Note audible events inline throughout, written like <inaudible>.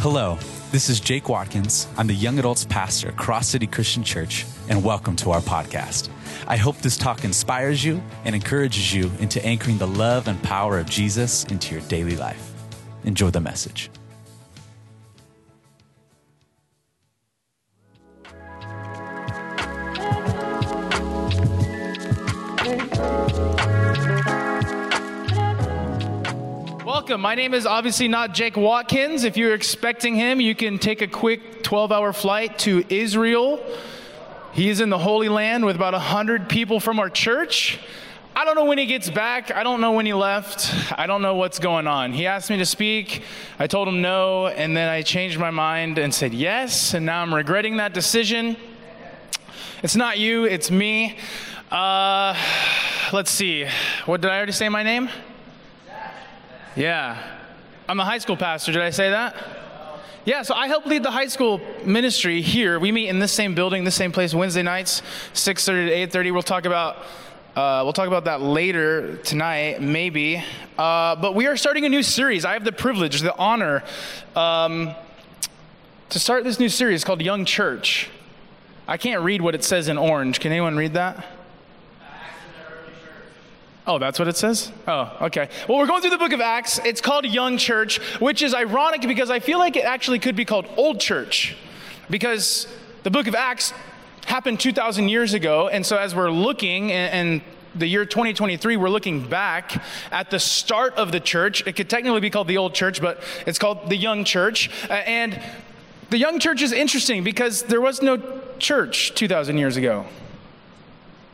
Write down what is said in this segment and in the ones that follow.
Hello, this is Jake Watkins. I'm the young adults pastor at Cross City Christian Church, and welcome to our podcast. I hope this talk inspires you and encourages you into anchoring the love and power of Jesus into your daily life. Enjoy the message. Welcome. My name is obviously not Jake Watkins. If you're expecting him, you can take a quick 12 hour flight to Israel. He is in the Holy Land with about 100 people from our church. I don't know when he gets back. I don't know when he left. I don't know what's going on. He asked me to speak. I told him no, and then I changed my mind and said yes, and now I'm regretting that decision. It's not you, it's me. Uh, let's see. What did I already say my name? Yeah. I'm a high school pastor. Did I say that? Yeah, so I help lead the high school ministry here. We meet in this same building, this same place, Wednesday nights, 6:30 to 8:30. We'll talk about uh, we'll talk about that later tonight, maybe. Uh, but we are starting a new series. I have the privilege, the honor, um, to start this new series called Young Church. I can't read what it says in orange. Can anyone read that? Oh, that's what it says? Oh, okay. Well, we're going through the book of Acts. It's called Young Church, which is ironic because I feel like it actually could be called Old Church because the book of Acts happened 2,000 years ago. And so as we're looking, and, the year 2023, we're looking back at the start of the church. It could technically be called the Old Church, but it's called the Young Church. Uh, and the Young Church is interesting because there was no church 2,000 years ago.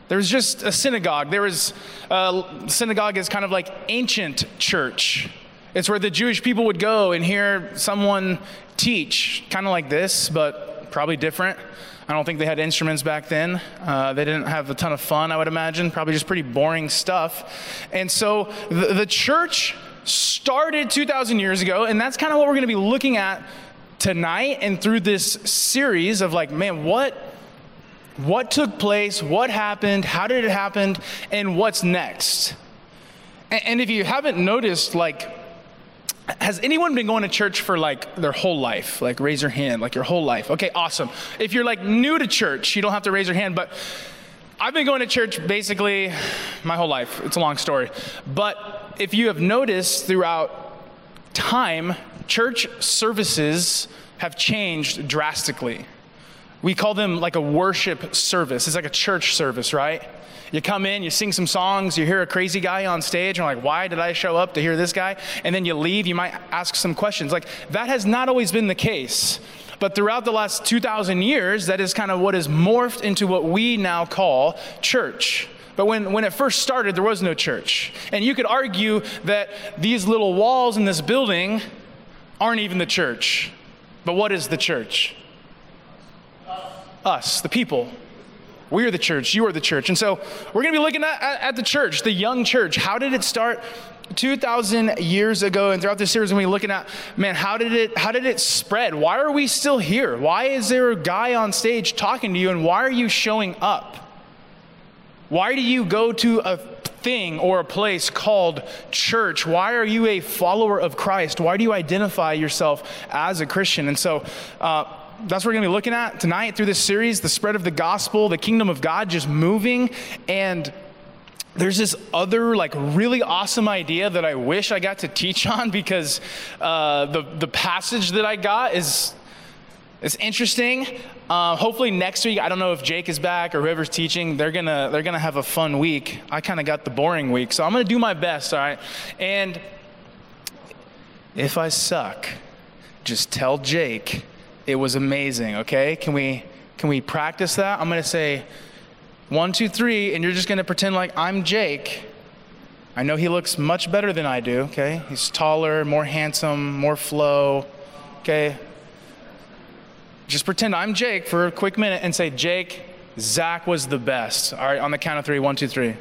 There was just a synagogue. There was a synagogue is kind of like ancient church. It's where the Jewish people would go and hear someone teach, kind of like this, but probably different. I don't think they had instruments back then. Uh, they didn't have a ton of fun, I would imagine. Probably just pretty boring stuff. And so the, the church started 2,000 years ago, and that's kind of what we're going to be looking at tonight and through this series of like, man, what what took place, what happened, how did it happen, and what's next. And if you haven't noticed, like, has anyone been going to church for like their whole life? Like, raise your hand, like your whole life. Okay, awesome. If you're like new to church, you don't have to raise your hand, but I've been going to church basically my whole life. It's a long story. But if you have noticed throughout time, church services have changed drastically. We call them like a worship service. It's like a church service, right? You come in, you sing some songs, you hear a crazy guy on stage, and you're like, why did I show up to hear this guy? And then you leave, you might ask some questions. Like, that has not always been the case. But throughout the last 2,000 years, that is kind of what has morphed into what we now call church. But when, when it first started, there was no church. And you could argue that these little walls in this building aren't even the church. But what is the church? Us, the people. We are the church. You are the church. And so we're going to be looking at, at, the church, the young church. How did it start 2,000 years ago? And throughout this series, we're going to be looking at, man, how did it, how did it spread? Why are we still here? Why is there a guy on stage talking to you? And why are you showing up? Why do you go to a thing or a place called church? Why are you a follower of Christ? Why do you identify yourself as a Christian? And so, uh, that's what we're going to be looking at tonight through this series the spread of the gospel, the kingdom of God just moving. And there's this other, like, really awesome idea that I wish I got to teach <laughs> on because uh, the, the passage that I got is. It's interesting. Uh, hopefully next week, I don't know if Jake is back or whoever's teaching, they're gonna they're gonna have a fun week. I kind of got the boring week, so I'm gonna do my best. All right, and if I suck, just tell Jake it was amazing, okay? Can we can we practice that? I'm to say one, two, three, and you're just to pretend like I'm Jake. I know he looks much better than I do, okay? He's taller, more handsome, more flow, okay? Just pretend I'm Jake for a quick minute and say, Jake, Zach was the best. All right, on the count of three, one, two, three.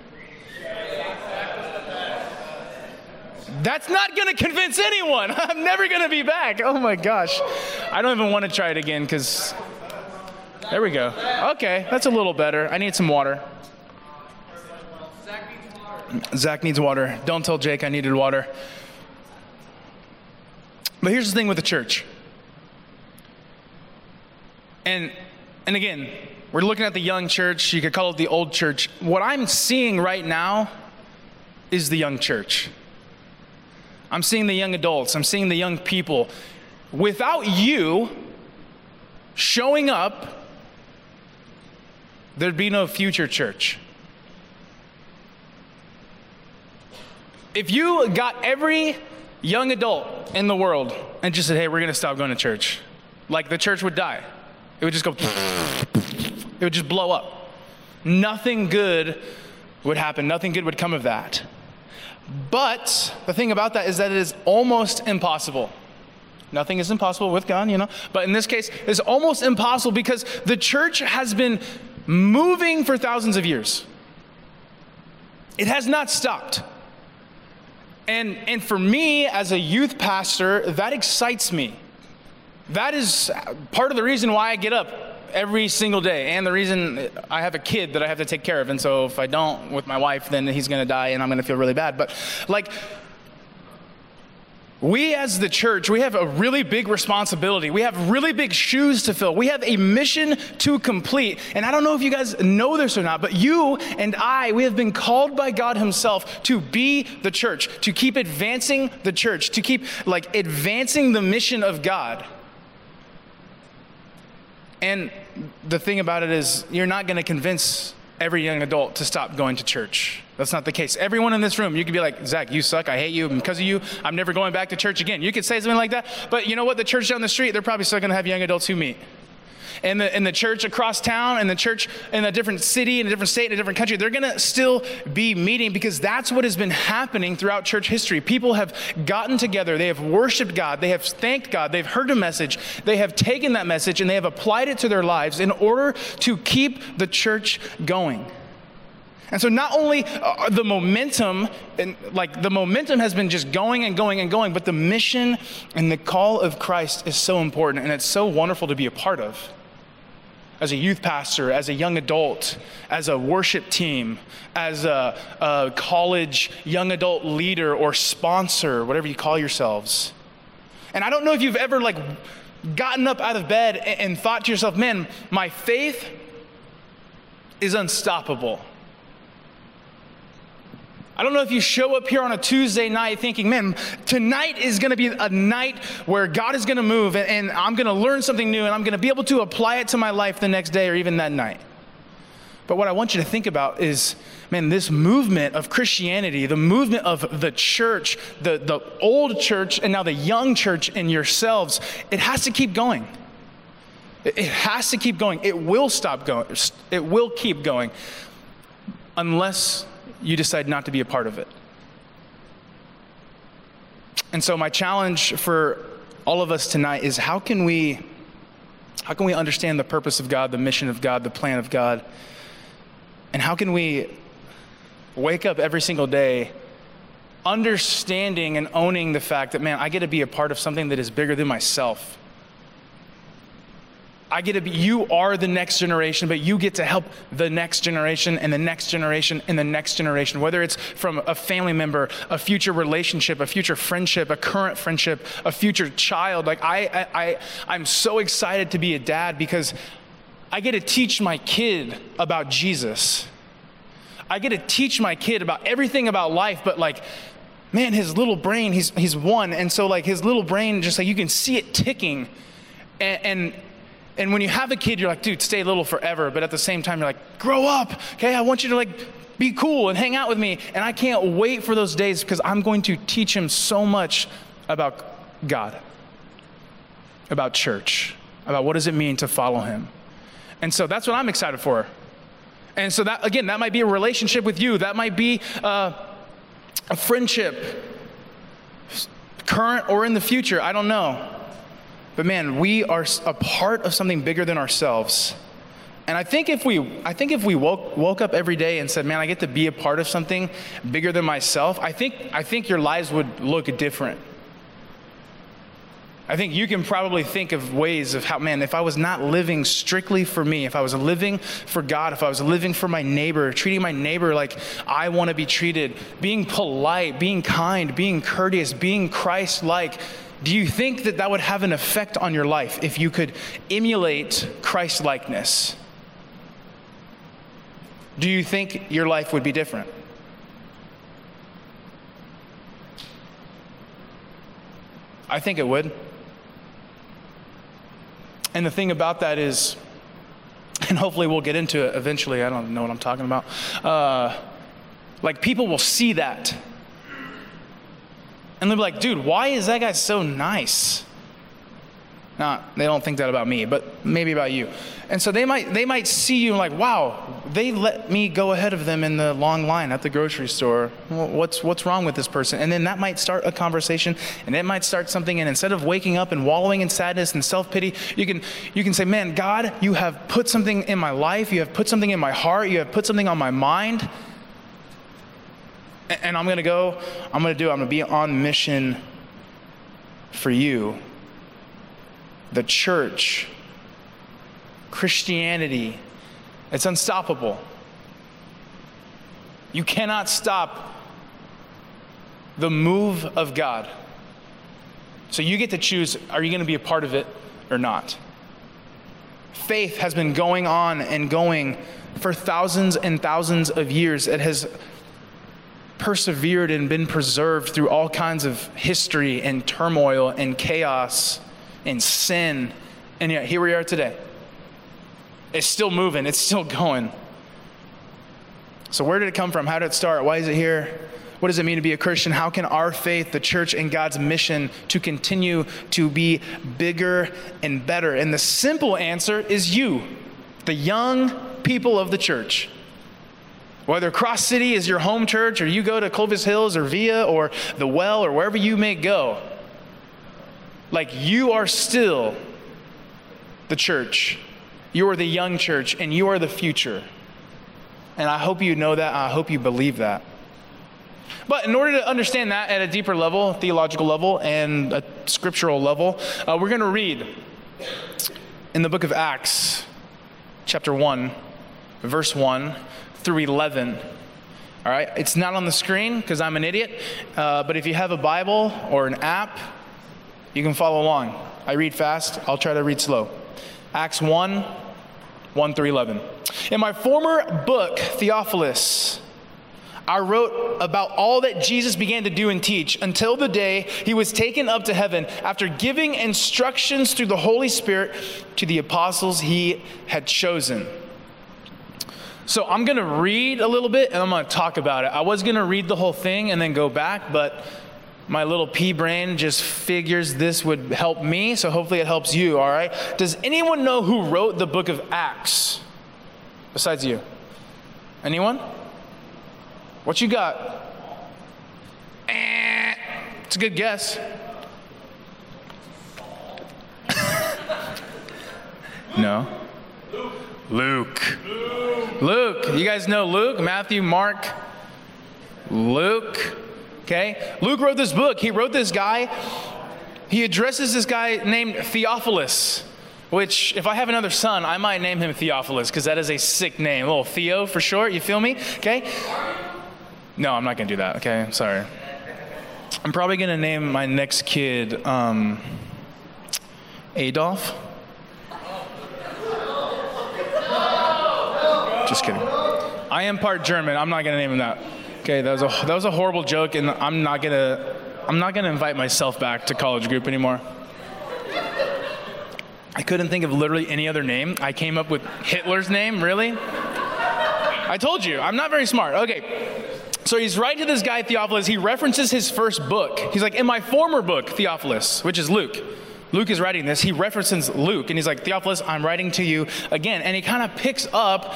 That's not going to convince anyone. <laughs> I'm never going to be back. Oh my gosh. I don't even want to try it again because. There we go. Okay, that's a little better. I need some water. Zach needs water. Don't tell Jake I needed water. But here's the thing with the church And, and again, we're looking at the young church. You could call it the old church. What I'm seeing right now is the young church. I'm seeing the young adults. I'm seeing the young people. Without you showing up, there'd be no future church. If you got every young adult in the world and just said, hey, we're going to stop going to church, like the church would die. It would just go, it would just blow up. Nothing good would happen, nothing good would come of that. But the thing about that is that it is almost impossible. Nothing is impossible with God, you know. But in this case, it's almost impossible because the church has been moving for thousands of years. It has not stopped. And, and for me, as a youth pastor, that excites me. That is part of the reason why I get up every single day, and the reason I have a kid that I have to take care of. And so if I don't with my wife, then he's going to die and I'm going to feel really bad. But like, we as the church, we have a really big responsibility. We have really big shoes to fill. We have a mission to complete. And I don't know if you guys know this or not, but you and I, we have been called by God Himself to be the church, to keep advancing the church, to keep like advancing the mission of God. And the thing about it is, you're not going to convince every young adult to stop going to church. That's not the case. Everyone in this room, you could be like, Zach, you suck. I hate you. Because of you, I'm never going back to church again. You could say something like that. But you know what? The church down the street, they're probably still going to have young adults who meet. And the, and the church across town and the church in a different city, in a different state, in a different country, they're going to still be meeting because that's what has been happening throughout church history. People have gotten together, they have worshiped God, they have thanked God, they've heard a message, they have taken that message and they have applied it to their lives in order to keep the church going. And so not only uh, the momentum and like the momentum has been just going and going and going, but the mission and the call of Christ is so important and it's so wonderful to be a part of. As a youth pastor, as a young adult, as a worship team, as a, a college young adult leader or sponsor, whatever you call yourselves. And I don't know if you've ever like gotten up out of bed and, and thought to yourself, man, my faith is unstoppable. I don't know if you show up here on a Tuesday night thinking, man, tonight is going to be a night where God is going to move and, and I'm going to learn something new and I'm going to be able to apply it to my life the next day or even that night. But what I want you to think about is, man, this movement of Christianity, the movement of the church, the, the old church, and now the young church in yourselves, it has to keep going. It has to keep going. It will stop going. It will keep going unless you decide not to be a part of it. And so my challenge for all of us tonight is how can we how can we understand the purpose of God, the mission of God, the plan of God? And how can we wake up every single day understanding and owning the fact that man, I get to be a part of something that is bigger than myself. I get to be, you are the next generation, but you get to help the next generation and the next generation and the next generation, whether it's from a family member, a future relationship, a future friendship, a current friendship, a future child. Like, I, I, I, am so excited to be a dad because I get to teach my kid about Jesus. I get to teach my kid about everything about life, but like, man, his little brain, he's, he's one. And so, like, his little brain, just like you can see it ticking. and, and and when you have a kid, you're like, dude, stay little forever. But at the same time, you're like, grow up. Okay, I want you to like be cool and hang out with me. And I can't wait for those days because I'm going to teach him so much about God, about church, about what does it mean to follow him. And so that's what I'm excited for. And so that again, that might be a relationship with you. That might be uh, a friendship, current or in the future. I don't know. But man, we are a part of something bigger than ourselves. And I think if we, I think if we woke, woke up every day and said, man, I get to be a part of something bigger than myself, I think, I think your lives would look different. I think you can probably think of ways of how, man, if I was not living strictly for me, if I was living for God, if I was living for my neighbor, treating my neighbor like I want to be treated, being polite, being kind, being courteous, being Christ like, do you think that that would have an effect on your life if you could emulate Christ likeness? Do you think your life would be different? I think it would. And the thing about that is, <laughs> and hopefully we'll get into it eventually, I don't know what I'm talking about. Uh, like, people will see that. And they'll be like, dude, why is that guy so nice? Not, they don't think that about me, but maybe about you. And so they might, they might see you like, wow, they let me go ahead of them in the long line at the grocery store. What's, what's wrong with this person? And then that might start a conversation and it might start something. And instead of waking up and wallowing in sadness and self pity, you can, you can say, man, God, you have put something in my life. You have put something in my heart. You have put something on my mind. And I'm going to go, I'm going to do, I'm going to be on mission for you the church, Christianity, it's unstoppable. You cannot stop the move of God. So you get to choose are you going to be a part of it or not? Faith has been going on and going for thousands and thousands of years. It has persevered and been preserved through all kinds of history and turmoil and chaos and sin. And yet, here we are today. It's still moving, it's still going. So, where did it come from? How did it start? Why is it here? What does it mean to be a Christian? How can our faith, the church, and God's mission to continue to be bigger and better? And the simple answer is you, the young people of the church. Whether Cross City is your home church, or you go to Clovis Hills, or Via, or the Well, or wherever you may go, like you are still the church. You are the young church, and you are the future. And I hope you know that. I hope you believe that. But in order to understand that at a deeper level, theological level, and a scriptural level, uh, we're going to read in the book of Acts, chapter 1, verse 1 through 11. All right, it's not on the screen because I'm an idiot, uh, but if you have a Bible or an app, you can follow along. I read fast, I'll try to read slow. Acts 1 1 through 11. In my former book, Theophilus, I wrote about all that Jesus began to do and teach until the day he was taken up to heaven after giving instructions through the Holy Spirit to the apostles he had chosen. So I'm going to read a little bit and I'm going to talk about it. I was going to read the whole thing and then go back, but my little pea brain just figures this would help me, so hopefully it helps you, all right? Does anyone know who wrote the book of Acts besides you? Anyone? What you got? Eh, it's a good guess. <laughs> no? Luke. Luke. You guys know Luke, Matthew, Mark, Luke. Okay? Luke wrote this book. He wrote this guy. He addresses this guy named Theophilus, which, if I have another son, I might name him Theophilus because that is a sick name. A little Theo for short. You feel me? Okay? No, I'm not going to do that. Okay? Sorry. I'm probably going to name my next kid um, Adolf. Just kidding. I am part German. I'm not to name him that. Okay, that was a that was a horrible joke, and I'm not gonna I'm not gonna invite myself back to college group anymore. I couldn't think of literally any other name. I came up with Hitler's name. Really? I told you I'm not very smart. Okay. So he's writing to this guy Theophilus. He references his first book. He's like, in my former book, Theophilus, which is Luke. Luke is writing this. He references Luke, and he's like, Theophilus, I'm writing to you again. And he kind of picks up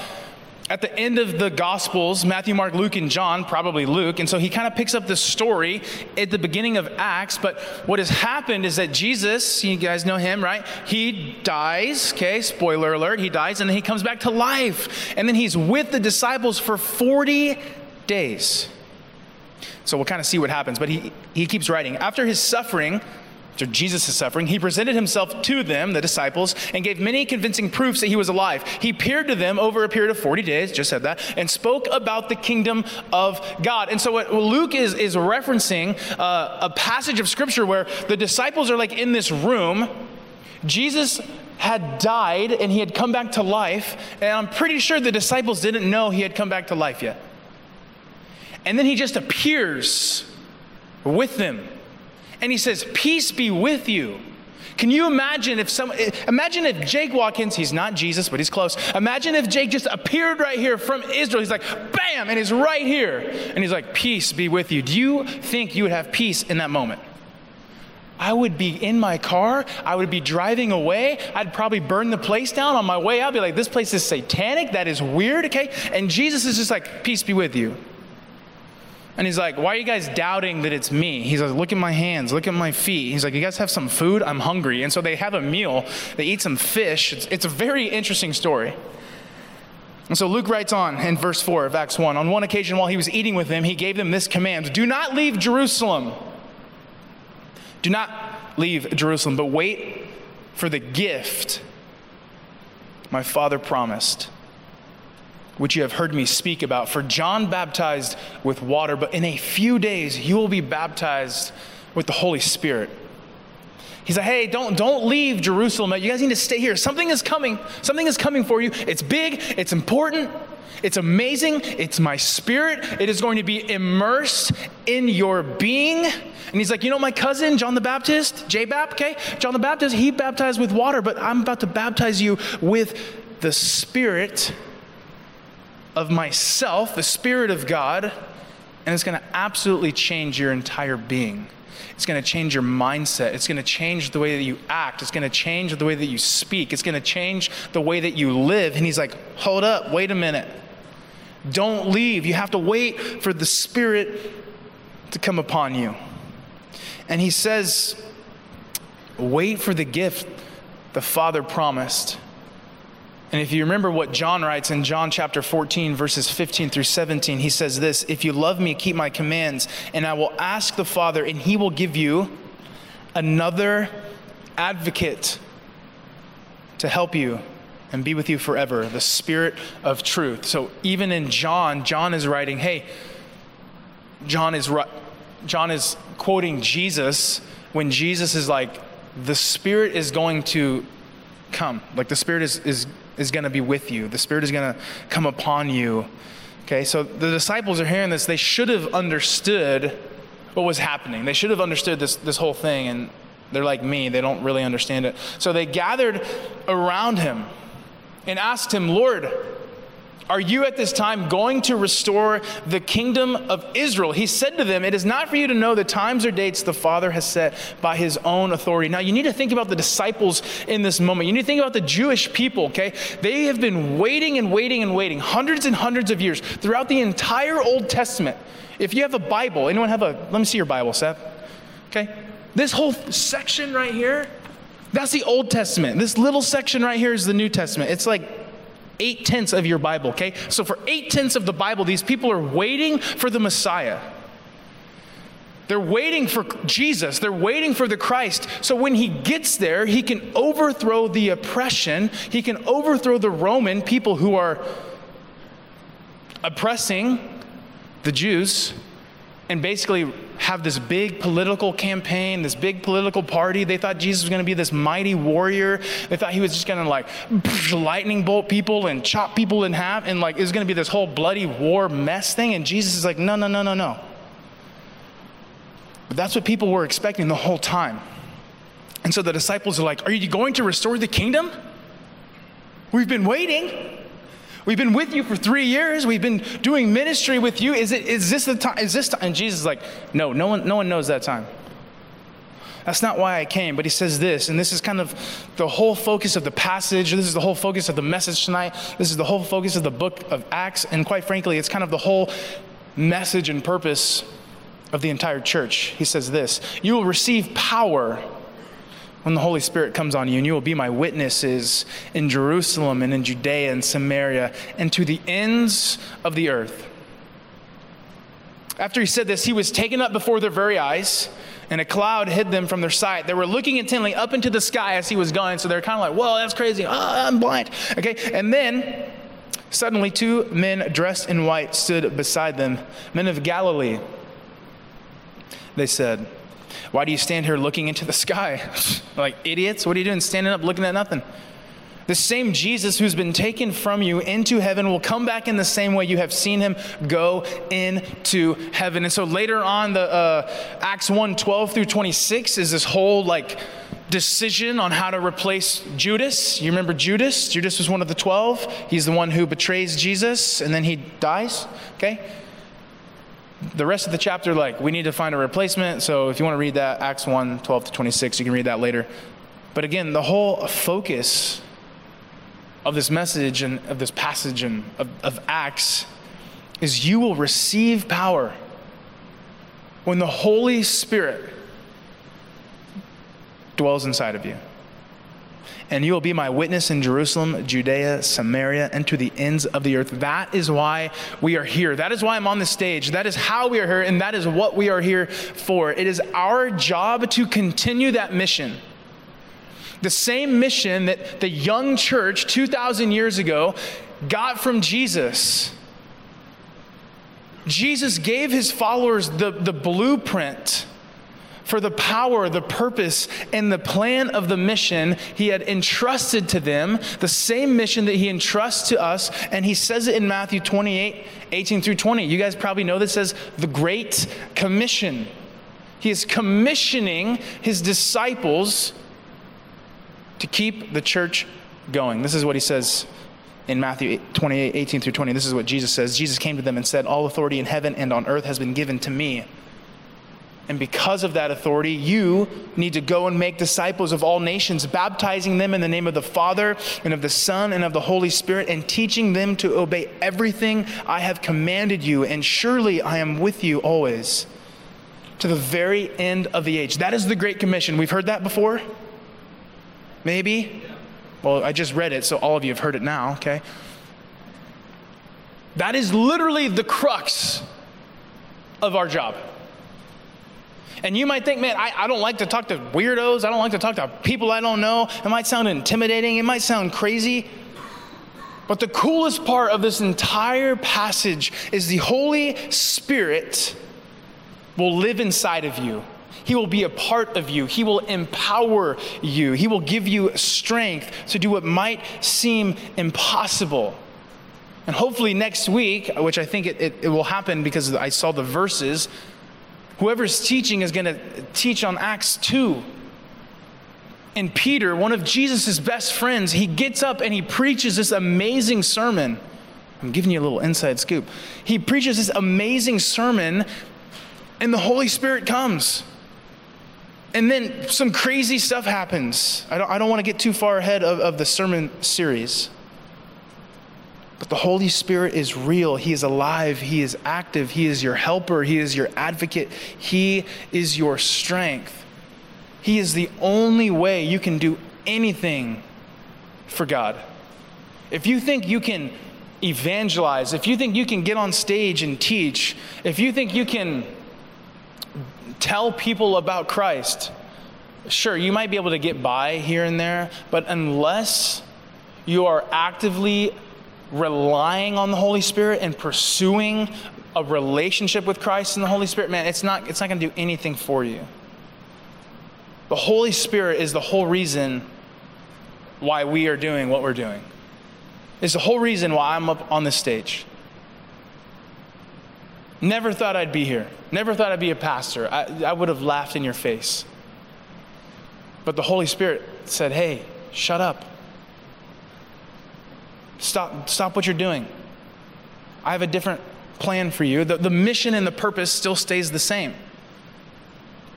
at the end of the Gospels, Matthew, Mark, Luke, and John, probably Luke. And so he kind of picks up the story at the beginning of Acts. But what has happened is that Jesus, you guys know him, right? He dies, okay, spoiler alert, he dies, and then he comes back to life. And then he's with the disciples for 40 days. So we'll kind of see what happens. But he, he keeps writing. After his suffering, after Jesus' suffering, he presented himself to them, the disciples, and gave many convincing proofs that he was alive. He appeared to them over a period of 40 days, just said that, and spoke about the kingdom of God. And so, what Luke is, is referencing uh, a passage of scripture where the disciples are like in this room. Jesus had died and he had come back to life, and I'm pretty sure the disciples didn't know he had come back to life yet. And then he just appears with them and he says, Peace be with you. Can you imagine if some imagine if Jake Watkins, he's not Jesus, but he's close. Imagine if Jake just appeared right here from Israel. He's like, bam, and he's right here. And he's like, Peace be with you. Do you think you would have peace in that moment? I would be in my car. I would be driving away. I'd probably burn the place down on my way. I'd be like, this place is satanic. That is weird, okay? And Jesus is just like, peace be with you. And he's like, Why are you guys doubting that it's me? He's like, Look at my hands, look at my feet. He's like, You guys have some food? I'm hungry. And so they have a meal, they eat some fish. It's, it's a very interesting story. And so Luke writes on in verse 4 of Acts 1 On one occasion, while he was eating with them, he gave them this command Do not leave Jerusalem. Do not leave Jerusalem, but wait for the gift my father promised which you have heard me speak about. For John baptized with water, but in a few days you will be baptized with the Holy Spirit. He's like, hey, don't, don't leave Jerusalem. You guys need to stay here. Something is coming. Something is coming for you. It's big, it's important, it's amazing. It's my spirit. It is going to be immersed in your being. And he's like, you know, my cousin, John the Baptist, J Bap, okay? John the Baptist, he baptized with water, but I'm about to baptize you with the Spirit of myself, the Spirit of God, and it's going to absolutely change your entire being. It's going to change your mindset. It's going to change the way that you act. It's going to change the way that you speak. It's going to change the way that you live. And he's like, hold up, wait a minute. Don't leave. You have to wait for the Spirit to come upon you. And he says, wait for the gift the Father promised. And if you remember what John writes in John chapter 14, verses 15 through 17, he says this If you love me, keep my commands, and I will ask the Father, and he will give you another advocate to help you and be with you forever, the Spirit of truth. So even in John, John is writing, hey, John is, John is quoting Jesus when Jesus is like, the Spirit is going to come. Like the Spirit is, is is going to be with you, the Spirit is going to come upon you. Okay, so the disciples are hearing this. They should have understood what was happening. They should have understood this, this whole thing, and they're like me, they don't really understand it. So they gathered around him and asked him, Lord, are you at this time going to restore the kingdom of Israel? He said to them, It is not for you to know the times or dates the Father has set by his own authority. Now, you need to think about the disciples in this moment. You need to think about the Jewish people, okay? They have been waiting and waiting and waiting hundreds and hundreds of years throughout the entire Old Testament. If you have a Bible, anyone have a, let me see your Bible, Seth. Okay? This whole section right here, that's the Old Testament. This little section right here is the New Testament. It's like eight tenths of your Bible, okay? So for eight tenths of the Bible, these people are waiting for the Messiah. They're waiting for Jesus. They're waiting for the Christ. So when he gets there, he can overthrow the oppression. He can overthrow the Roman people who are oppressing the Jews and basically have this big political campaign, this big political party. They thought Jesus was going to be this mighty warrior. They thought he was just going to like lightning bolt people and chop people in half and like it was going to be this whole bloody war mess thing. And Jesus is like, no, no, no, no, no. But that's what people were expecting the whole time. And so the disciples are like, Are you going to restore the kingdom? We've been waiting. We've been with you for three years. We've been doing ministry with you. Is, it, is this the time? Is this time? And Jesus is like, no, no one, no one knows that time. That's not why I came. But he says this, and this is kind of the whole focus of the passage. This is the whole focus of the message tonight. This is the whole focus of the book of Acts. And quite frankly, it's kind of the whole message and purpose of the entire church. He says this You will receive power when the Holy Spirit comes on you, and you will be my witnesses in Jerusalem and in Judea and Samaria and to the ends of the earth. After he said this, he was taken up before their very eyes, and a cloud hid them from their sight. They were looking intently up into the sky as he was going, so they're kind of like, whoa, that's crazy. Oh, I'm blind. Okay, and then suddenly two men dressed in white stood beside them, men of Galilee. They said, Why do you stand here looking into the sky? <laughs> like idiots? What are you doing standing up looking at nothing? The same Jesus who's been taken from you into heaven will come back in the same way you have seen him go into heaven. And so later on, the uh, Acts 1 12 through 26 is this whole like decision on how to replace Judas. You remember Judas? Judas was one of the 12. He's the one who betrays Jesus and then he dies. Okay? The rest of the chapter, like, we need to find a replacement. So if you want to read that, Acts 1 12 to 26, you can read that later. But again, the whole focus of this message and of this passage and of, of Acts is you will receive power when the Holy Spirit dwells inside of you. And you will be my witness in Jerusalem, Judea, Samaria, and to the ends of the earth. That is why we are here. That is why I'm on the stage. That is how we are here, and that is what we are here for. It is our job to continue that mission the same mission that the young church 2,000 years ago got from Jesus. Jesus gave his followers the, the blueprint for the power, the purpose, and the plan of the mission he had entrusted to them, the same mission that he entrusts to us. And he says it in Matthew 28 18 through 20. You guys probably know this as the Great Commission. He is commissioning his disciples to keep the church going. This is what he says in Matthew 28, 18 through 20. This is what Jesus says. Jesus came to them and said, All authority in heaven and on earth has been given to me. And because of that authority, you need to go and make disciples of all nations, baptizing them in the name of the Father and of the Son and of the Holy Spirit, and teaching them to obey everything I have commanded you. And surely I am with you always to the very end of the age. That is the Great Commission. We've heard that before. Maybe? Well, I just read it, so all of you have heard it now, okay? That is literally the crux of our job. And you might think, man, I, I, don't like to talk to weirdos. I don't like to talk to people I don't know. It might sound intimidating. It might sound crazy. But the coolest part of this entire passage is the Holy Spirit will live inside of you. He will be a part of you. He will empower you. He will give you strength to do what might seem impossible. And hopefully, next week, which I think it, it, it will happen because I saw the verses, whoever's teaching is going to teach on Acts 2. And Peter, one of Jesus' best friends, he gets up and he preaches this amazing sermon. I'm giving you a little inside scoop. He preaches this amazing sermon, and the Holy Spirit comes. And then some crazy stuff happens. I don't, I don't want to get too far ahead of, of the sermon series. But the Holy Spirit is real. He is alive. He is active. He is your helper. He is your advocate. He is your strength. He is the only way you can do anything for God. If you think you can evangelize, if you think you can get on stage and teach, if you think you can tell people about Christ, sure, you might be able to get by here and there, but unless you are actively relying on the Holy Spirit and pursuing a relationship with Christ and the Holy Spirit, man, it's not, it's not going to do anything for you. The Holy Spirit is the whole reason why we are doing what we're doing. It's the whole reason why I'm up on this stage. Never thought I'd be here. Never thought I'd be a pastor. I, I would have laughed in your face. But the Holy Spirit said, hey, shut up. Stop, stop what you're doing. I have a different plan for you. The, the mission and the purpose still stays the same.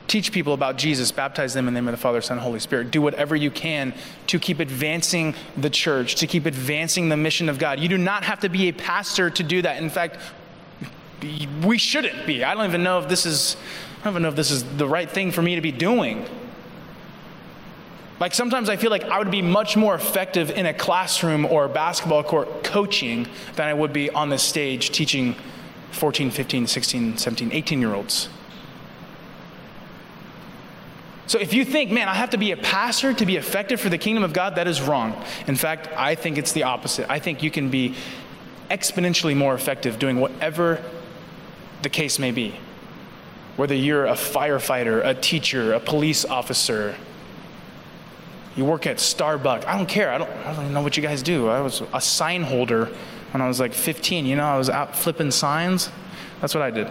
Teach people about Jesus, baptize them in the name of the Father, Son, Holy Spirit. Do whatever you can to keep advancing the church, to keep advancing the mission of God. You do not have to be a pastor to do that. In fact, we shouldn't be. I don't even know if this is I don't even know if this is the right thing for me to be doing. Like sometimes I feel like I would be much more effective in a classroom or a basketball court coaching than I would be on the stage teaching 14, 15, 16, 17, 18 year olds. So if you think, man, I have to be a pastor to be effective for the kingdom of God, that is wrong. In fact, I think it's the opposite. I think you can be exponentially more effective doing whatever the case may be. Whether you're a firefighter, a teacher, a police officer, you work at Starbucks. I don't care. I don't, I don't know what you guys do. I was a sign holder when I was like 15. You know, I was out flipping signs. That's what I did.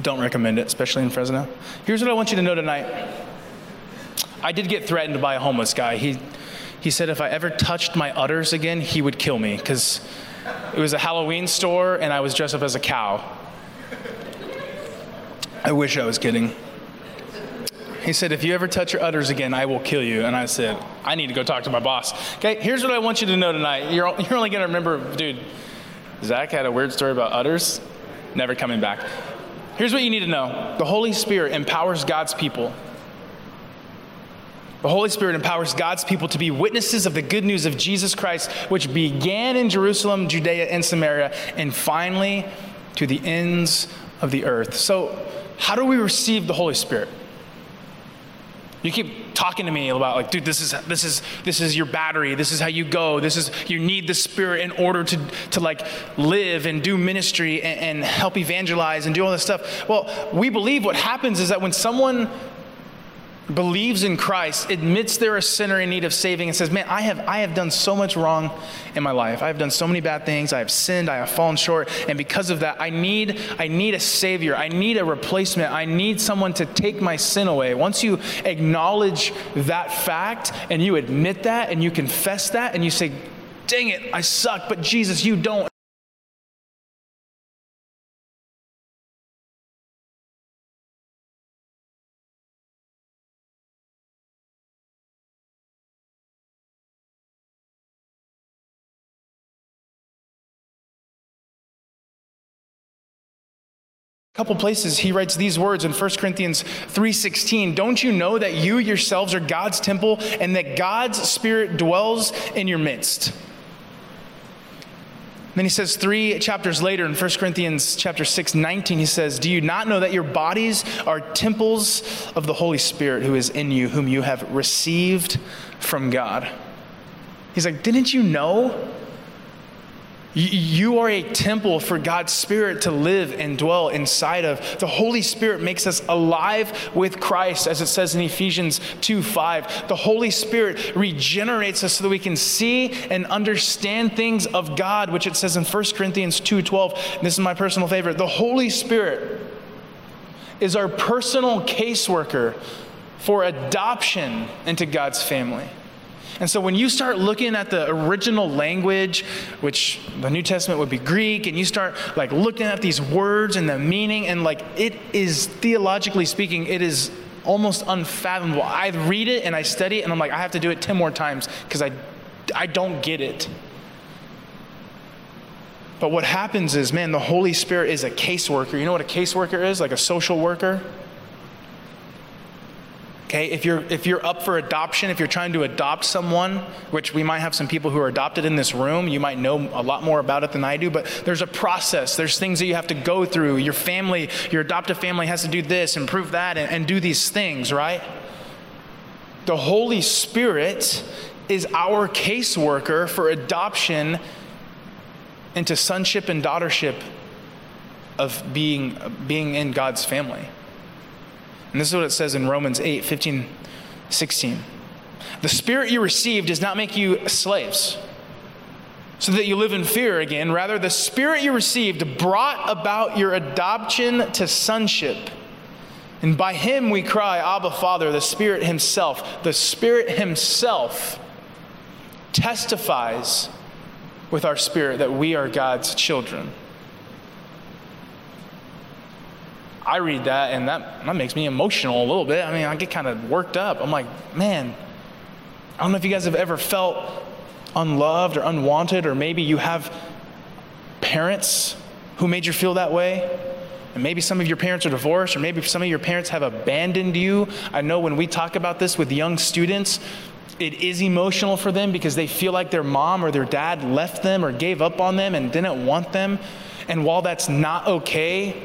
Don't recommend it, especially in Fresno. Here's what I want you to know tonight. I did get threatened by a homeless guy. He, he said if I ever touched my udders again, he would kill me because it was a Halloween store and I was dressed up as a cow. I wish I was kidding. He said, If you ever touch your udders again, I will kill you. And I said, I need to go talk to my boss. Okay, here's what I want you to know tonight. You're, <laughs> you're only going to remember, dude, Zach had a weird story about udders, never coming back. Here's what you need to know the Holy Spirit empowers God's people. The Holy Spirit empowers God's people to be witnesses of the good news of Jesus Christ, which began in Jerusalem, Judea, and Samaria, and finally to the ends of the earth. So, how do we receive the Holy Spirit? You keep talking to me about like, dude, this is this is this is your battery. This is how you go. This is you need the Spirit in order to to like live and do ministry and, and help evangelize and do all this stuff. Well, we believe what happens is that when someone believes in Christ, admits they're a sinner in need of saving, and says, Man, I have, I have done so much wrong in my life. I have done so many bad things. I have sinned. I have fallen short. And because of that, I need, I need a Savior. I need a replacement. I need someone to take my sin away. Once you acknowledge that fact and you admit that and you confess that and you say, Dang it, I suck, but Jesus, you don't. Couple places he writes these words in 1 corinthians 3.16 don't you know that you yourselves are god's temple and that god's spirit dwells in your midst? Then he says three chapters later in 1 corinthians chapter 6 19 he says do you not know that your bodies are temples of the holy spirit who is in you whom you have received from god? He's like didn't you know you are a temple for God's Spirit to live and dwell inside of. The Holy Spirit makes us alive with Christ, as it says in Ephesians 2 5. The Holy Spirit regenerates us so that we can see and understand things of God, which it says in 1 Corinthians 2 12. This is my personal favorite. The Holy Spirit is our personal caseworker for adoption into God's family. And so when you start looking at the original language, which the New Testament would be Greek, and you start like looking at these words and the meaning, and like it is theologically speaking, it is almost unfathomable. I read it and I study it, and I'm like, I have to do it 10 more times because I, I don't get it. But what happens is, man, the Holy Spirit is a caseworker. You know what a caseworker is? Like a social worker? Okay, if you're if you're up for adoption, if you're trying to adopt someone, which we might have some people who are adopted in this room, you might know a lot more about it than I do, but there's a process. There's things that you have to go through. Your family, your adoptive family has to do this and prove that and, and do these things, right? The Holy Spirit is our caseworker for adoption into sonship and daughtership of being being in God's family. And this is what it says in Romans 8 15, 16. The spirit you received does not make you slaves so that you live in fear again. Rather, the spirit you received brought about your adoption to sonship. And by him we cry, Abba, Father, the Spirit Himself. The Spirit Himself testifies with our spirit that we are God's children. I read that and that, that makes me emotional a little bit. I mean, I get kind of worked up. I'm like, man, I don't know if you guys have ever felt unloved or unwanted, or maybe you have parents who made you feel that way. And maybe some of your parents are divorced, or maybe some of your parents have abandoned you. I know when we talk about this with young students, it is emotional for them because they feel like their mom or their dad left them or gave up on them and didn't want them. And while that's not okay,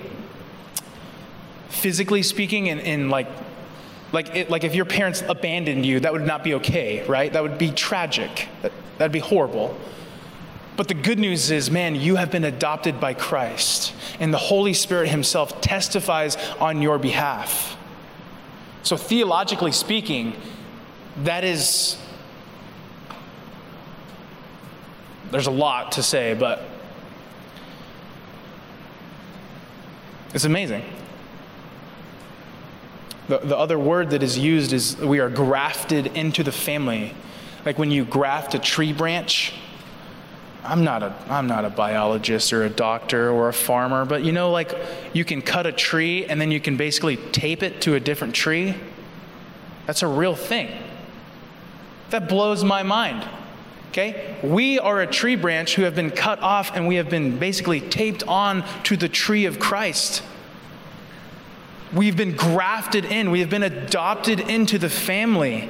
physically speaking, and like Like, it, like if your parents abandoned you, that would not be okay, right? That would be tragic. That, that'd be horrible. But the good news is, man, you have been adopted by Christ, and the Holy Spirit Himself testifies on your behalf. So, theologically speaking, that is, there's a lot to say, but it's amazing. The, the other word that is used is we are grafted into the family. Like when you graft a tree branch, I'm not a I'm not a biologist or a doctor or a farmer, but you know like you can cut a tree and then you can basically tape it to a different tree. That's a real thing. That blows my mind. Okay? We are a tree branch who have been cut off and we have been basically taped on to the tree of Christ. We've been grafted in, we have been adopted into the family.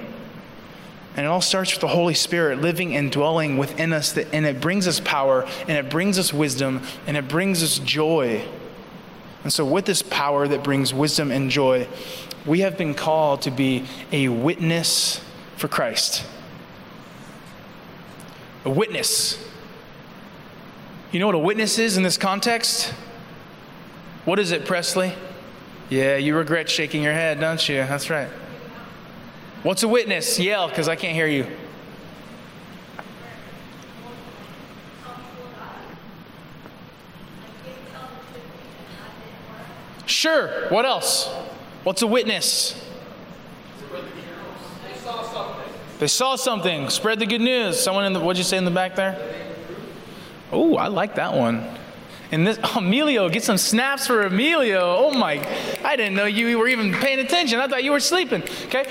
And it all starts with the Holy Spirit living and dwelling within us, that, and it brings us power, and it brings us wisdom, and it brings us joy. And so, with this power that brings wisdom and joy, we have been called to be a witness for Christ. A witness. You know what a witness is in this context? What is it, Presley? Yeah, you regret shaking your head, don't you? That's right. What's a witness? Yell, because I can't hear you. Sure. What else? What's a witness? They saw something. Spread the good news. Someone in the what'd you say in the back there? Oh, I like that one. And this oh, <laughs> Emilio, get some snaps for Emilio. Oh my, I didn't know you were even paying attention. I thought you were sleeping. Okay.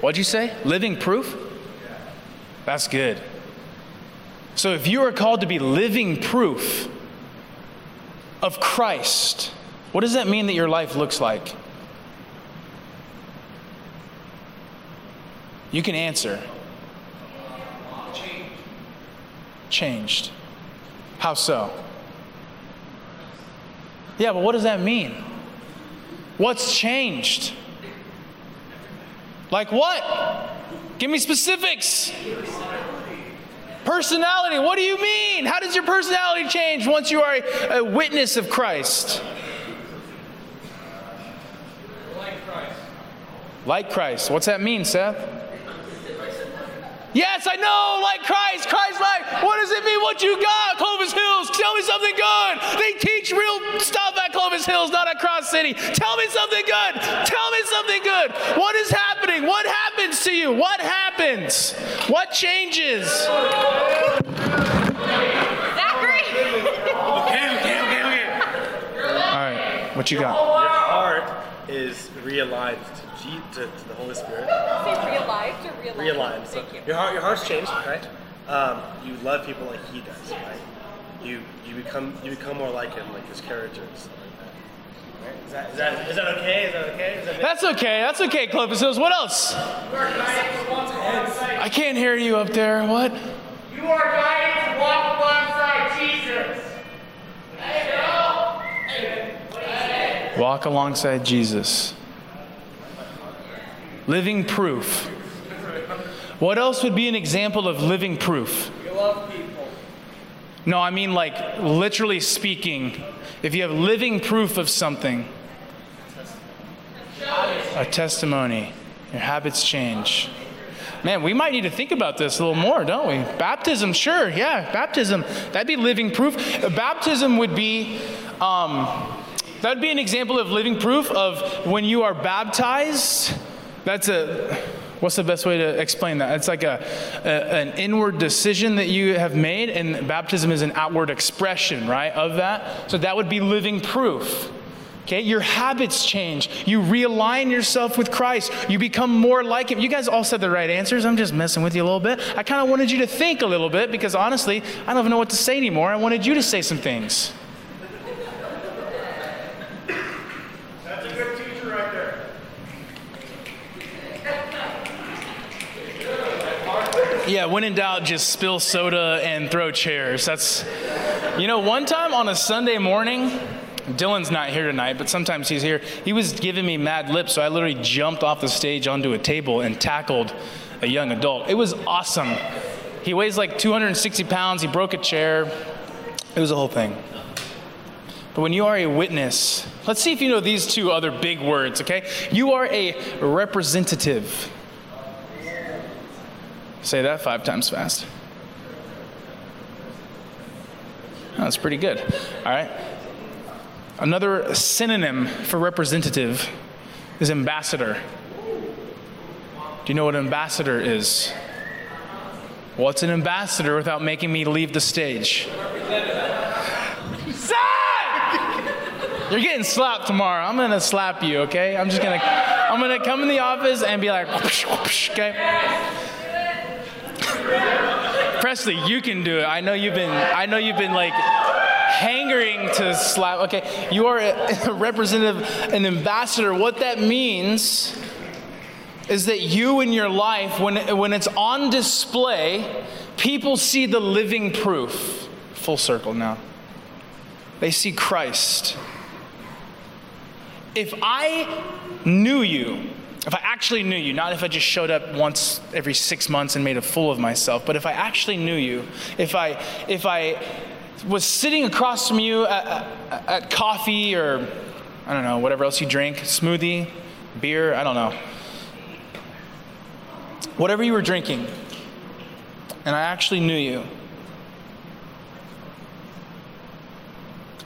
What'd you say? Living proof? That's good. So if you are called to be living proof of Christ, what does that mean that your life looks like? You can answer. Changed. How so? Yeah, but what does that mean? What's changed? Like what? Give me specifics. Personality, what do you mean? How does your personality change once you are a, a witness of Christ? Like Christ. Like Christ. What's that mean, Seth? Yes, I know, like Christ, Christ like. What does it mean? What you got, Clovis Hills? Tell me something good. They teach real stuff at Clovis Hills, not at Cross City. Tell me something good. Tell me something good. What is happening? What happens to you? What happens? What changes? Zachary. okay, okay, okay, okay. All right, what you got? Your heart is realigned to, to the Holy Spirit. Say realized or realized? Realigned. So Thank you. your heart, your heart's changed, right? Um, you love people like He does, right? You you become you become more like Him, like His character and stuff like that. Right? Is that, is that is that okay? Is that okay? Is that That's okay. That's okay, Clovis Hills. What else? I can't hear you up there. What? You are guided to walk alongside Jesus. Walk alongside Jesus. Living proof. What else would be an example of living proof? You love people. No, I mean like literally speaking. If you have living proof of something, a testimony, your habits change. Man, we might need to think about this a little more, don't we? Baptism, sure, yeah, baptism. That'd be living proof. Baptism would be, um, that'd be an example of living proof of when you are baptized. That's a, what's the best way to explain that? It's like a, a, an inward decision that you have made, and baptism is an outward expression, right, of that. So that would be living proof. Okay, your habits change. You realign yourself with Christ. You become more like Him. You guys all said the right answers. I'm just messing with you a little bit. I kind of wanted you to think a little bit because honestly, I don't even know what to say anymore. I wanted you to say some things. That's a good teacher right there. <laughs> Yeah, when in doubt, just spill soda and throw chairs. That's, you know, one time on a Sunday morning, Dylan's not here tonight, but sometimes he's here. He was giving me mad lips, so I literally jumped off the stage onto a table and tackled a young adult. It was awesome. He weighs like 260 pounds. He broke a chair. It was a whole thing. But when you are a witness, let's see if you know these two other big words, okay? You are a representative. Say that five times fast. Oh, that's pretty good. All right. Another synonym for representative is ambassador. Do you know what ambassador is? What's an ambassador without making me leave the stage? Say! You're getting slapped tomorrow. I'm gonna slap you, okay? I'm just gonna, I'm gonna come in the office and be like, okay? Presley, you can do it. I know you've been, I know you've been like hangering to slap. Okay, you are a <laughs> representative, an ambassador. What that means is that you in your life, when, when it's on display, people see the living proof. Full circle now. They see Christ if I knew you, if I actually knew you, not if I just showed up once every six months and made a fool of myself, but if I actually knew you, if I, if I was sitting across from you at, at, at coffee or, I don't know, whatever else you drink, smoothie, beer, I don't know, whatever you were drinking, and I actually knew you,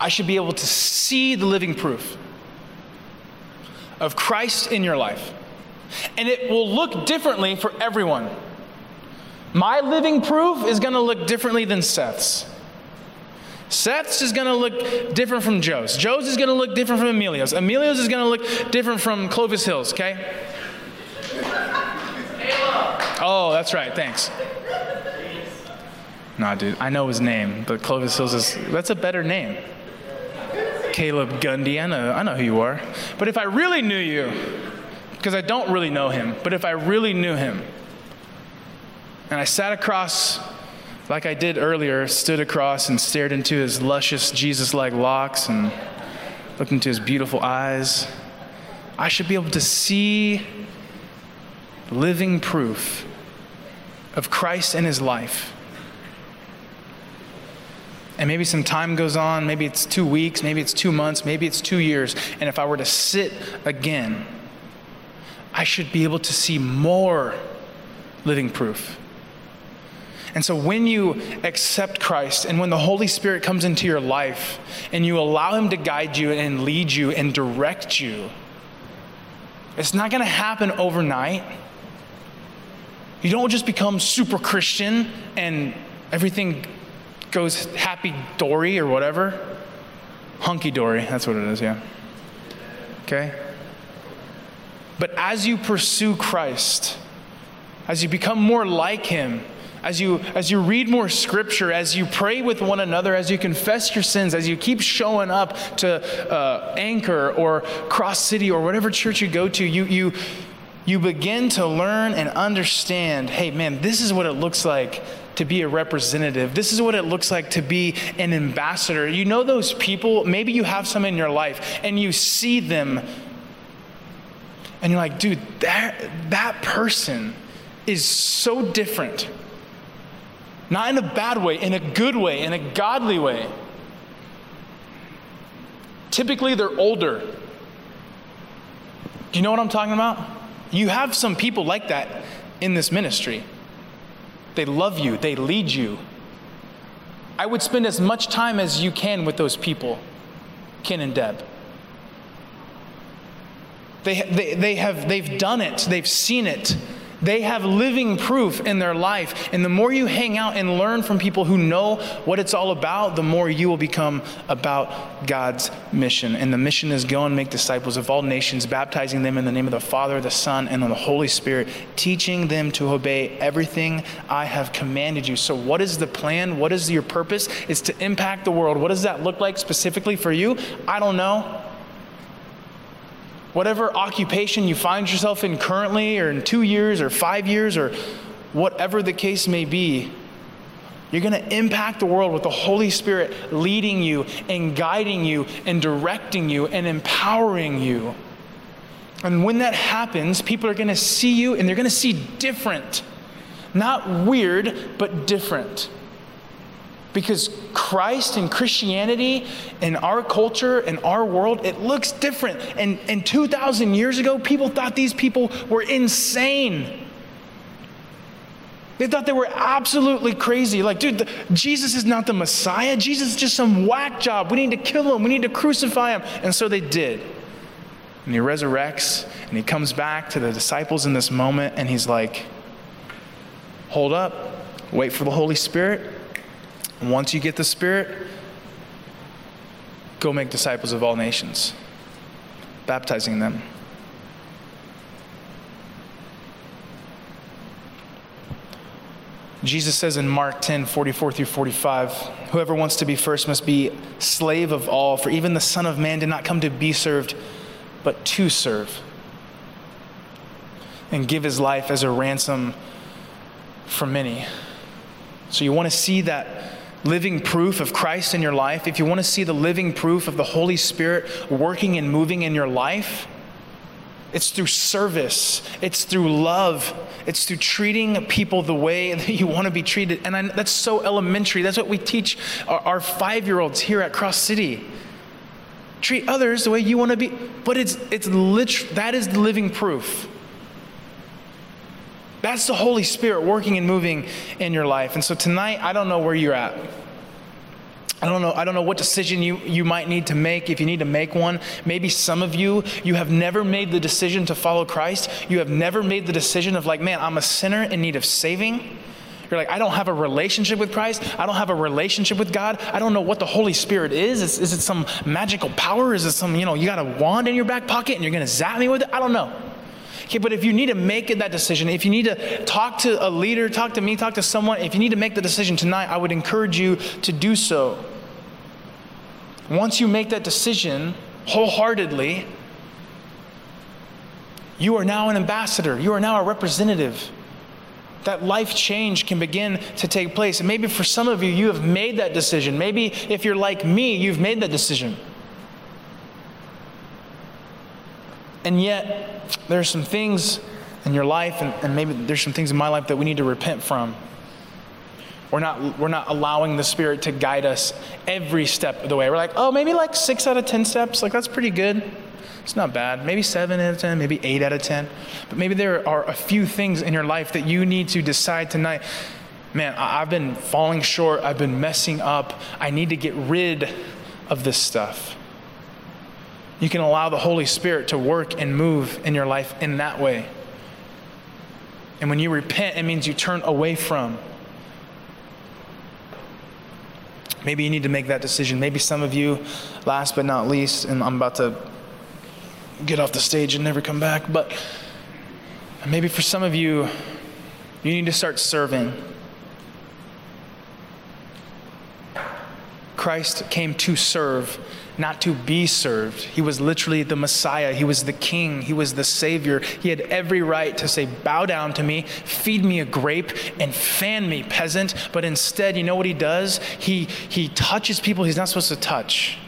I should be able to see the living proof of Christ in your life. And it will look differently for everyone. My living proof is going to look differently than Seth's. Seth's is going to look different from Joe's. Joe's is going to look different from Emilio's. Emilio's is going to look different from Clovis Hills, okay? Oh, that's right. Thanks. Nah, dude, I know his name, but Clovis Hills is that's a better name. Caleb Gundy. I know, I know who you are. But if I really knew you, because I don't really know him, but if I really knew him, and I sat across, like I did earlier, stood across and stared into his luscious Jesus like locks and looked into his beautiful eyes, I should be able to see living proof of Christ and his life. And maybe some time goes on, maybe it's two weeks, maybe it's two months, maybe it's two years, and if I were to sit again, I should be able to see more living proof. And so when you accept Christ and when the Holy Spirit comes into your life and you allow Him to guide you and lead you and direct you, it's not going to happen overnight. You don't just become super Christian and everything goes happy dory or whatever. Hunky dory, that's what it is, yeah. Okay? But as you pursue Christ, as you become more like Him, as you, as you read more scripture, as you pray with one another, as you confess your sins, as you keep showing up to uh, Anchor or Cross City or whatever church you go to, you, you, you begin to learn and understand hey, man, this is what it looks like to be a representative. This is what it looks like to be an ambassador. You know those people, maybe you have some in your life, and you see them, and you're like, dude, that, that person is so different. Not in a bad way, in a good way, in a godly way. Typically, they're older. Do you know what I'm talking about? You have some people like that in this ministry. They love you, they lead you. I would spend as much time as you can with those people, Ken and Deb. They, they, they have, they've done it, they've seen it. They have living proof in their life. And the more you hang out and learn from people who know what it's all about, the more you will become about God's mission. And the mission is go and make disciples of all nations, baptizing them in the name of the Father, the Son, and the Holy Spirit, teaching them to obey everything I have commanded you. So, what is the plan? What is your purpose? It's to impact the world. What does that look like specifically for you? I don't know whatever occupation you find yourself in currently, or in two years, or five years, or whatever the case may be, You're going to impact the world with the Holy Spirit leading you and guiding you and directing you and empowering you. And when that happens, people are going to see you and they're going to see different. Not weird, but different. Because Christ and Christianity in our culture and our world, it looks different. And, and 2,000 years ago, people thought these people were insane. They thought they were absolutely crazy. Like, dude, the, Jesus is not the Messiah. Jesus is just some whack job. We need to kill him. We need to crucify him. And so they did. And he resurrects and he comes back to the disciples in this moment and he's like, hold up, wait for the Holy Spirit. And once you get the Spirit, go make disciples of all nations, baptizing them. Jesus says in Mark 10 44 through 45, whoever wants to be first must be slave of all, for even the Son of Man did not come to be served, but to serve, and give his life as a ransom for many. So you want to see that living proof of Christ in your life, if you want to see the living proof of the Holy Spirit working and moving in your life, it's through service, it's through love, it's through treating people the way <laughs> that you want to be treated. And I, that's so elementary. That's what we teach our, our five year olds here at Cross City. Treat others the way you want to be. But it's, it's lit- that is the living proof. That's the Holy Spirit working and moving in your life. And so tonight, I don't know where you're at. I don't know, I don't know what decision you, you might need to make if you need to make one. Maybe some of you, you have never made the decision to follow Christ. You have never made the decision of, like, man, I'm a sinner in need of saving. You're like, I don't have a relationship with Christ. I don't have a relationship with God. I don't know what the Holy Spirit is. Is, is it some magical power? Is it some, you know, you got a wand in your back pocket and you're going to zap me with it? I don't know. Okay, but if you need to make that decision, if you need to talk to a leader, talk to me, talk to someone, if you need to make the decision tonight, I would encourage you to do so. Once you make that decision wholeheartedly, you are now an ambassador, you are now a representative. That life change can begin to take place. And maybe for some of you, you have made that decision. Maybe if you're like me, you've made that decision. And yet, there are some things in your life, and, and, maybe there's some things in my life that we need to repent from. We're not, we're not allowing the Spirit to guide us every step of the way. We're like, oh, maybe like six out of 10 steps. Like, that's pretty good. It's not bad. Maybe seven out of 10, maybe eight out of 10. But maybe there are a few things in your life that you need to decide tonight. Man, I've been falling short. I've been messing up. I need to get rid of this stuff. You can allow the Holy Spirit to work and move in your life in that way. And when you repent, it means you turn away from. Maybe you need to make that decision. Maybe some of you, last but not least, and I'm about to get off the stage and never come back, but maybe for some of you, you need to start serving. Christ came to serve not to be served. He was literally the Messiah. He was the King. He was the Savior. He had every right to say, Bow down to me, feed me a grape, and fan me, peasant. But instead, you know what he does? He, he touches people he's not supposed to touch.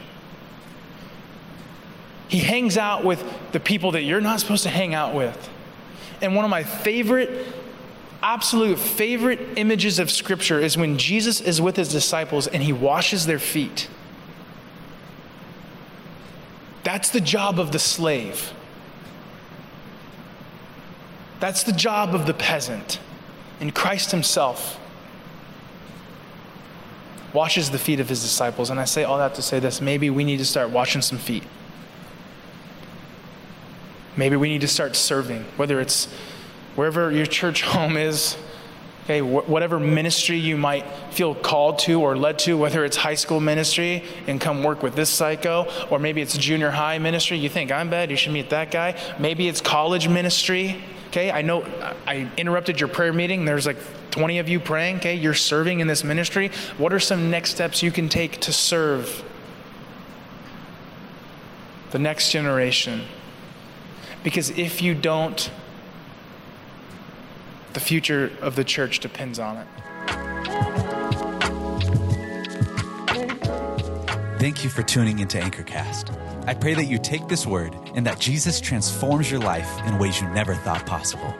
He hangs out with the people that you're not supposed to hang out with. And one of my favorite absolute favorite images of Scripture is when Jesus is with his disciples and he washes their feet. That's the job of the slave. That's the job of the peasant. And Christ himself washes the feet of his disciples. And I say all that to say this maybe we need to start washing some feet. Maybe we need to start serving, whether it's wherever your church home is, okay, wh- whatever ministry you might feel called to or led to, whether it's high school ministry and come work with this psycho, or maybe it's junior high ministry, you think I'm bad, you should meet that guy. Maybe it's college ministry, okay? I know I interrupted your prayer meeting, there's like 20 of you praying, okay? You're serving in this ministry. What are some next steps you can take to serve the next generation? Because if you don't, the future of the church depends on it. Thank you for tuning into AnchorCast. I pray that you take this word and that Jesus transforms your life in ways you never thought possible.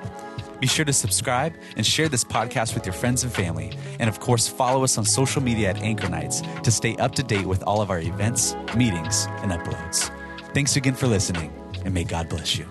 Be sure to subscribe and share this podcast with your friends and family. And of course, follow us on social media at Anchor Nights to stay up to date with all of our events, meetings, and uploads. Thanks again for listening, and may God bless you.